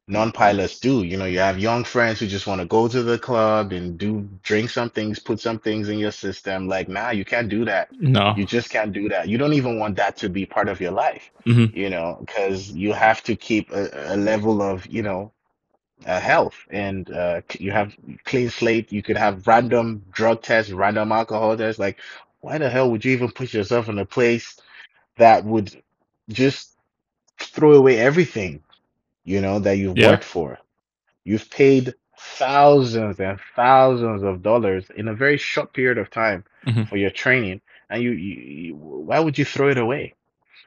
C: non-pilots do. You know, you have young friends who just want to go to the club and do drink some things, put some things in your system. Like, nah, you can't do that.
A: No.
C: You just can't do that. You don't even want that to be part of your life,
A: Mhm.
C: you know, because you have to keep a, a level of, you know, uh, health and uh, you have clean slate. You could have random drug tests, random alcohol tests. Like, why the hell would you even put yourself in a place that would just throw away everything, you know, that you've
A: Yeah.
C: worked for? You've paid thousands and thousands of dollars in a very short period of time
A: Mhm.
C: for your training, and you, you, you why would you throw it away?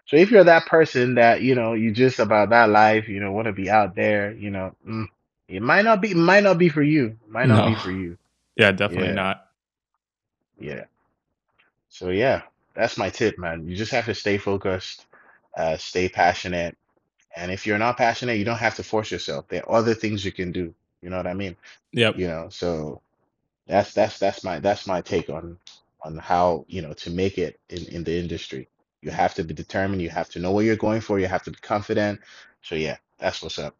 C: So if you're that person that, you know, you just about that life, you know, want to be out there, you know, mm, it might not be, might not be for you. Might not be for you.
A: Yeah, definitely
C: Yeah.
A: not.
C: Yeah. So yeah, that's my tip, man. You just have to stay focused, uh, stay passionate. And if you're not passionate, you don't have to force yourself. There are other things you can do. You know what I mean?
A: Yep.
C: You know, so that's that's that's my that's my take on on how, you know, to make it in in the industry. You have to be determined, you have to know what you're going for, you have to be confident. So yeah, that's what's up.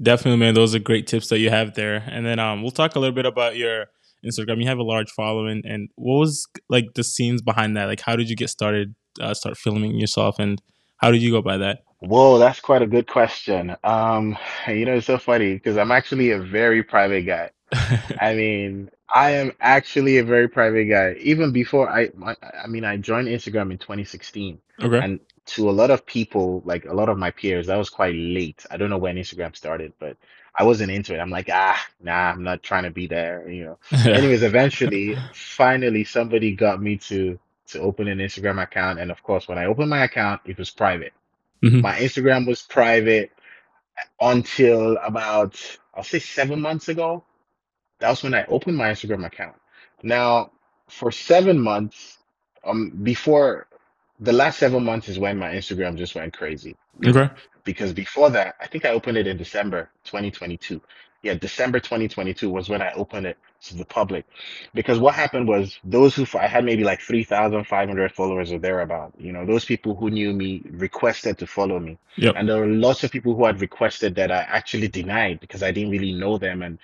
A: Definitely, man. Those are great tips that you have there. And then um, we'll talk a little bit about your Instagram. You have a large following, and what was like the scenes behind that? Like, how did you get started? Uh, start filming yourself, and how did you go by that?
C: Whoa, that's quite a good question. Um, you know, it's so funny because I'm actually a very private guy. I mean, I am actually a very private guy. Even before I, my, I mean, I joined Instagram in 2016,
A: okay.
C: and to a lot of people, like a lot of my peers, that was quite late. I don't know when Instagram started, but I wasn't into it. I'm like, ah, nah, I'm not trying to be there, you know. Anyways, eventually, finally, somebody got me to to open an Instagram account, and of course, when I opened my account, it was private.
A: Mhm.
C: My Instagram was private until about, I'll say seven months ago. That was when I opened my Instagram account. Now, for seven months, um, before the last seven months is when my Instagram just went crazy.
A: Okay.
C: Because before that, I think I opened it in December 2022. Yeah, December 2022 was when I opened it to the public. Because what happened was those who I had maybe like 3,500 followers or thereabout. You know, those people who knew me requested to follow me.
A: Yep.
C: And there were lots of people who had requested that I actually denied because I didn't really know them and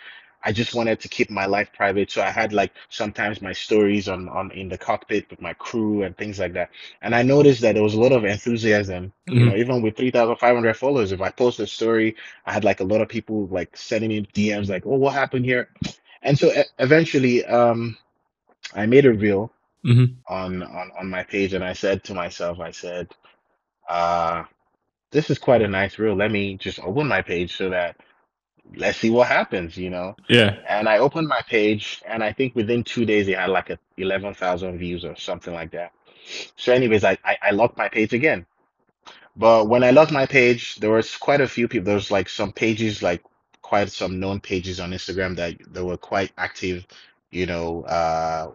C: I just wanted to keep my life private. So I had like sometimes my stories on on in the cockpit with my crew and things like that. And I noticed that there was a lot of enthusiasm, you
A: Mhm.
C: know, even with 3,500 followers. If I post a story, I had like a lot of people like sending me DMs like, "Oh, what happened here?" And so e- eventually, um, I made a reel
A: Mhm.
C: on on on my page, and I said to myself, I said, uh, "This is quite a nice reel. Let me just open my page so that let's see what happens," you know.
A: Yeah.
C: And I opened my page, and I think within two days it had like a 11,000 views or something like that. So, anyways, I, I I locked my page again. But when I locked my page, there was quite a few people. There was like some pages, like quite some known pages on Instagram that that were quite active, you know, uh,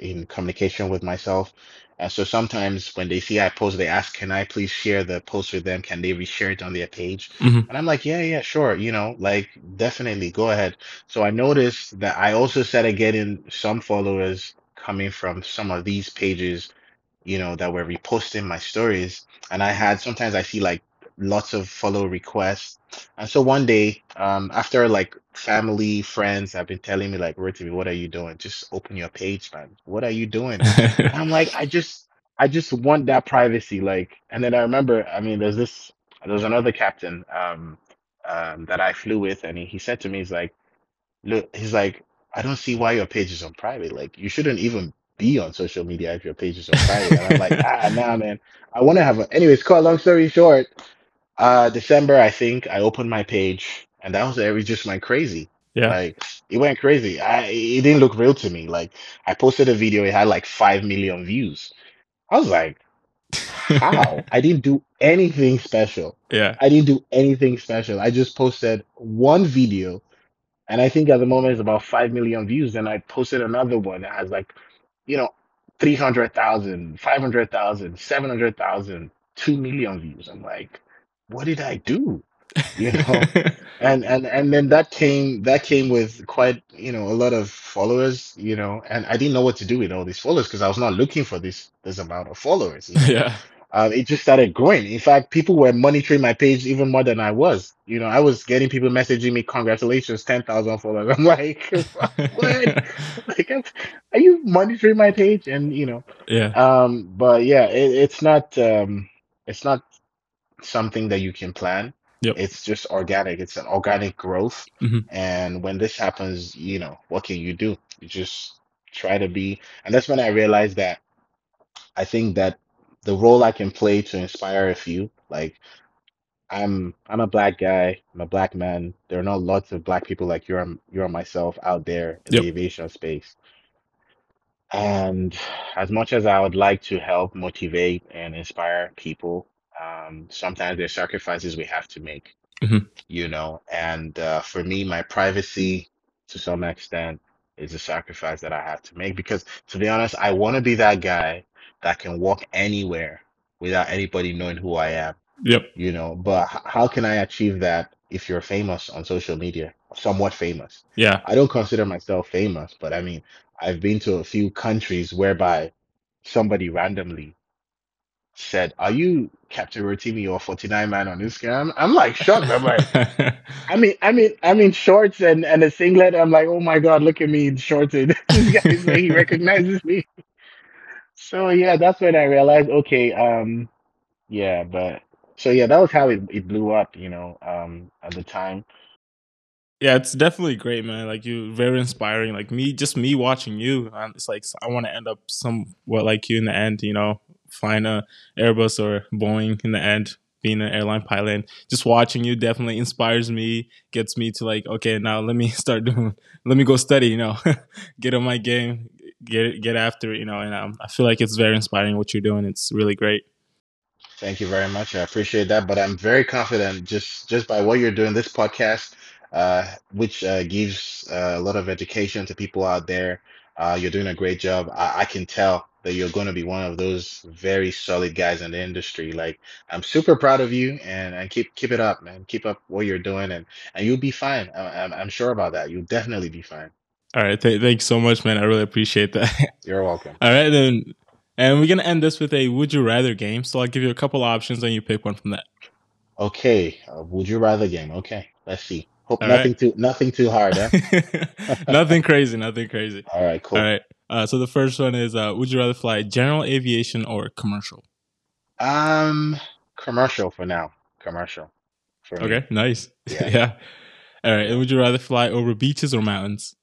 C: in communication with myself. And so sometimes when they see I post, they ask, "Can I please share the post with them? Can they reshare it on their page?"
A: Mhm.
C: And I'm like, "Yeah, yeah, sure. You know, like definitely go ahead." So I noticed that I also started getting some followers coming from some of these pages you know, that were reposting my stories. And I had sometimes I see like lots of follow requests. And so one day, um, after like family, friends have been telling me like, Rotimi, what are you doing? Just open your page, man. What are you doing? And I'm like, I just I just want that privacy. Like, and then I remember, I mean, there's this there's another captain um um that I flew with, and he, he said to me, he's like, look, he's like, I don't see why your page is on private. Like, you shouldn't even be on social media if your page is on private. And I'm like, ah, nah, man. I want to have a. Anyways, cut a long story short, uh, December, I think I opened my page, and that was it. It just went crazy.
A: yeah.
C: Like, it went crazy. I it didn't look real to me. Like, I posted a video, it had like five million views. I was like, how? I didn't do anything special.
A: yeah.
C: I didn't do anything special. I just posted one video and I think at the moment it's about 5 million views. And I posted another one that has like, you know, 300,000, 500,000, 700,000, 2 million views. I'm like, what did I do? You know? And and and then that came that came with quite, you know, a lot of followers, you know, and I didn't know what to do with all these followers because I was not looking for this this amount of followers, you know
A: yeah.
C: um, it just started growing. In fact, people were monitoring my page even more than I was. You know, I was getting people messaging me, "Congratulations, ten thousand followers." I'm like, "What? like, are you monitoring my page?" And you know,
A: yeah.
C: um, but yeah, it, it's not um, it's not something that you can plan.
A: Yep.
C: It's just organic. It's an organic growth.
A: hmm
C: And when this happens, you know, what can you do? You just try to be, and that's when I realized that I think that the role I can play to inspire a few, like I'm I'm a black guy, I'm a black man. There are not lots of black people like you are you or myself out there in
A: Yep.
C: the aviation space. And as much as I would like to help motivate and inspire people, um, sometimes there's sacrifices we have to make,
A: hmm
C: you know. And uh, for me, my privacy to some extent is a sacrifice that I have to make because, to be honest, I want to be that guy that can walk anywhere without anybody knowing who I am
A: Yep.
C: you know, but h- how can I achieve that if you're famous on social media, somewhat famous?
A: Yeah.
C: I don't consider myself famous, but I mean, I've been to a few countries whereby somebody randomly said, "Are you Captain Rotimi or 49 man on Instagram?" I'm like shocked. I'm like, I mean, I mean, I'm in shorts and and a singlet. I'm like, oh my God, look at me in shorts. And this like, he recognizes me. So yeah, that's when I realized, okay, um. Yeah, but so yeah, that was how it, it blew up, you know, um, at the time.
A: Yeah, it's definitely great, man. Like you, very inspiring. Like me, just me watching you, um, it's like I want to end up somewhat like you in the end. You know, flying a Airbus or Boeing in the end, being an airline pilot. Just watching you definitely inspires me, gets me to like, okay, now let me start doing, let me go study. You know, get on my game, get get after it. You know, and um, I feel like it's very inspiring what you're doing. It's really great.
C: Thank you very much. I appreciate that. But I'm very confident just just by what you're doing, this podcast, uh, which uh, gives uh, a lot of education to people out there. Uh, you're doing a great job. I, I can tell that you're going to be one of those very solid guys in the industry. Like I'm super proud of you, and and keep keep it up, man. Keep up what you're doing, and and you'll be fine. I, I'm I'm sure about that. You'll definitely be fine.
A: All right, th- thanks so much, man. I really appreciate that.
C: You're welcome.
A: All right, then. And we're going to end this with a would you rather game. So I'll give you a couple options and you pick one from that.
C: Okay, uh, would you rather game? Okay, let's see. Hope
A: All
C: nothing
A: right.
C: too nothing too hard, huh?
A: nothing crazy, nothing crazy.
C: All right, cool.
A: All right. Uh, so the first one is uh, would you rather fly general aviation or commercial?
C: Um, commercial for now. Commercial for me.
A: Okay, nice.
C: Yeah.
A: yeah. All right. And would you rather fly over beaches or mountains?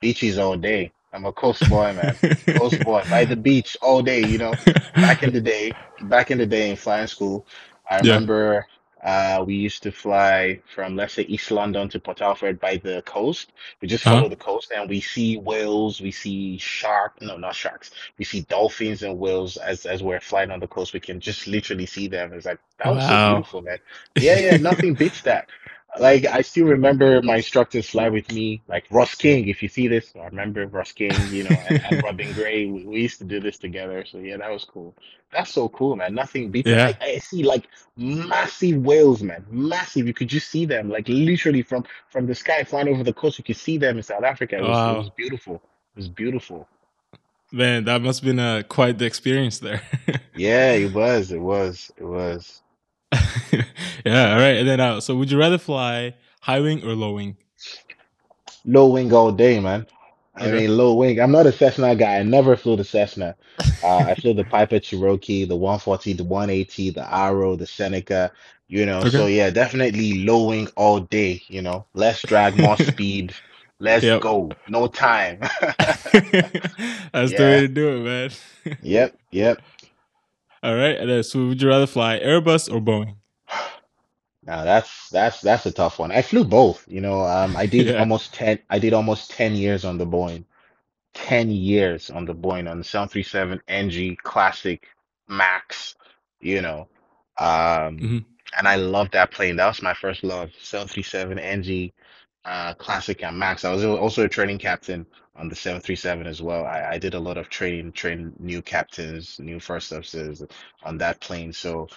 C: Beaches all day. I'm a coast boy, man. Coast boy by the beach all day. You know, back in the day, back in the day in flying school, I
A: Yeah.
C: remember uh, we used to fly from, let's say, East London to Port Alfred by the coast. We just
A: Uh-huh.
C: follow the coast and we see whales, we see shark, no, not sharks. We see dolphins and whales as as we're flying on the coast. We can just literally see them. It's like that was so
A: Wow.
C: beautiful, man. Yeah, yeah, nothing beats that. Like I still remember my instructors fly with me, like Ross King. If you see this, I remember Ross King, you know, and, and Robin Gray. We, we used to do this together. So yeah, that was cool. That's so cool, man. Nothing beats it.
A: Yeah.
C: I, I see like massive whales, man. Massive. You could just see them, like literally from from the sky flying over the coast. You could see them in South Africa. It was it was beautiful. It was beautiful.
A: Man, that must have been a quite the experience there.
C: Yeah, it was. It was. It was.
A: yeah. All right. And then, uh, so would you rather fly high wing or low wing?
C: Low wing all day, man. I
A: Okay.
C: mean, low wing. I'm not a Cessna guy. I never flew the Cessna. Uh, I flew the Piper Cherokee, the 140, the 180, the Arrow, the Seneca, you know. So
A: Okay.
C: yeah, definitely low wing all day, you know. Less drag, more speed. Let's
A: Yep.
C: go. No time.
A: That's the way
C: Yeah.
A: to do it, man.
C: Yep. Yep.
A: All right. So would you rather fly Airbus or Boeing?
C: Now that's that's that's a tough one. I flew both, you know. Um, I did
A: yeah.
C: almost 10 I did almost 10 years on the Boeing. 10 years on the Boeing on the 737 NG Classic Max, you know. Um,
A: hmm
C: and I loved that plane. That was my first love. 737 NG uh, Classic and Max. I was al- also a training captain on the 737 as well. I, I did a lot of training, train new captains, new first officers on that plane. So,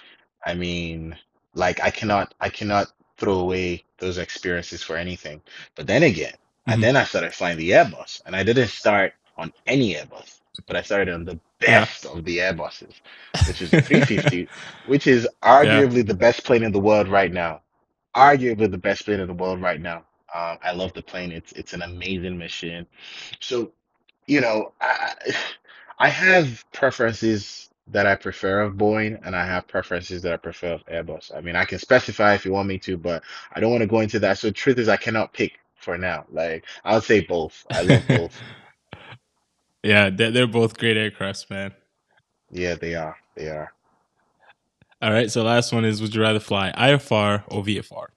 C: I mean, like I cannot, I cannot throw away those experiences for anything. But then again, and
A: hmm
C: then I started flying the Airbus, and I didn't start on any Airbus, but I started on the
A: Yeah.
C: best of the Airbuses, which is the 350, which is
A: yeah.
C: arguably the best plane in the world right now. Arguably the best plane in the world right now. Um, I love the plane. It's it's an amazing machine. So, you know, I I I have preferences that I prefer of Boeing, and I have preferences that I prefer of Airbus. I mean, I can specify if you want me to, but I don't want to go into that. So, truth is, I cannot pick for now. Like, I'll say both. I love both.
A: yeah, they're, they're both great aircrafts, man.
C: Yeah, they are. They are.
A: All right. So, last one is: Would you rather fly IFR or VFR?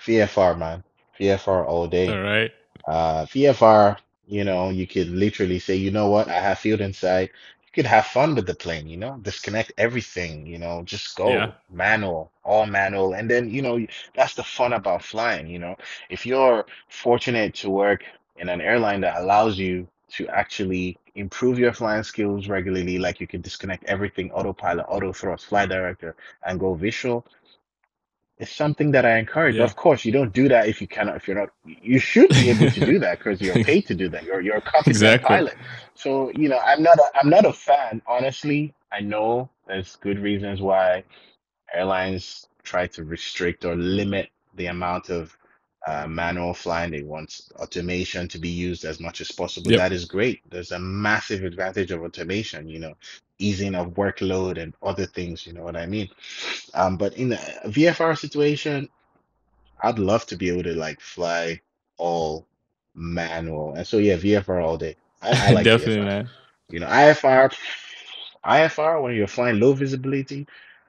C: VFR, man. VFR all day.
A: All right.
C: Uh, VFR, you know, you could literally say, you know what, I have field in sight. You could have fun with the plane, you know, disconnect everything, you know, just go
A: Yeah.
C: manual, all manual. And then, you know, that's the fun about flying, you know. If you're fortunate to work in an airline that allows you to actually improve your flying skills regularly, like you can disconnect everything, autopilot, auto thrust, flight director, and go visual, it's something that I encourage.
A: Yeah.
C: Of course, you don't do that if you cannot, if you're not, you should be able to do that because you're paid to do that. You're you're a competent
A: Exactly.
C: pilot. So, you know, I'm not a, I'm not a fan, honestly. I know there's good reasons why airlines try to restrict or limit the amount of uh, manual flying. They want automation to be used as much as possible.
A: Yep.
C: That is great. There's a massive advantage of automation, you know, easing of workload and other things, you know what I mean? Um, but in the VFR situation, I'd love to be able to like fly all manual. And so yeah, VFR all day. I, I like
A: Definitely,
C: VFR.
A: man.
C: You know, IFR, IFR when you're flying low visibility,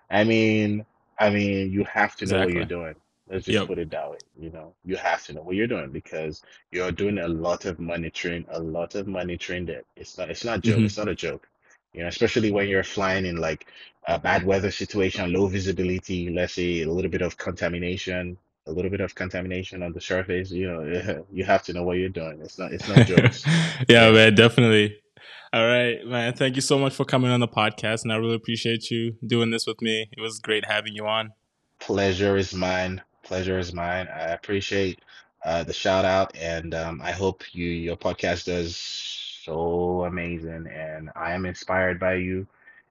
C: I mean, I mean, you have to know what you're
A: Exactly.
C: doing. Let's just
A: Yep.
C: put it that way. You know, you have to know what you're doing because you're doing a lot of monitoring, a lot of monitoring that it's not, it's not joke,
A: Mhm.
C: it's not a joke. You know, especially when you're flying in like a bad weather situation, low visibility, let's say a little bit of contamination, a little bit of contamination on the surface. You know, you have to know what you're doing. It's not, it's no jokes.
A: yeah,
C: Yeah.
A: man, definitely. All right, man. Thank you so much for coming on the podcast, and I really appreciate you doing this with me. It was great having you on.
C: Pleasure is mine. Pleasure is mine. I appreciate uh, the shout out, and um, I hope you your podcast does so amazing. And I am inspired by you,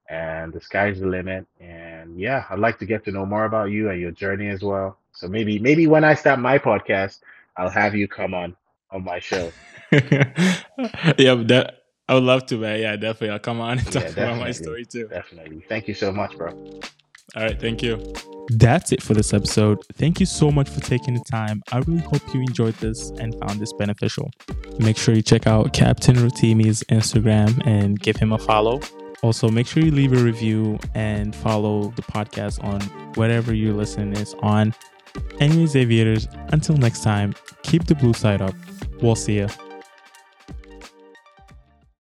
C: and the sky's the limit. And yeah, I'd like to get to know more about you and your journey as well. So maybe maybe when I start my podcast, I'll have you come on on my show.
A: yeah, that I would love to, man. Yeah, definitely. I'll come on and talk
C: Yeah,
A: about my story too.
C: Definitely. Thank you so much, bro.
A: All right, thank you. That's it for this episode. Thank you so much for taking the time. I really hope you enjoyed this and found this beneficial. Make sure you check out Captain Rotimi's Instagram and give him a follow. Also, make sure you leave a review and follow the podcast on whatever you're listening is on. Anyways, aviators, until next time, keep the blue side up. We'll see ya.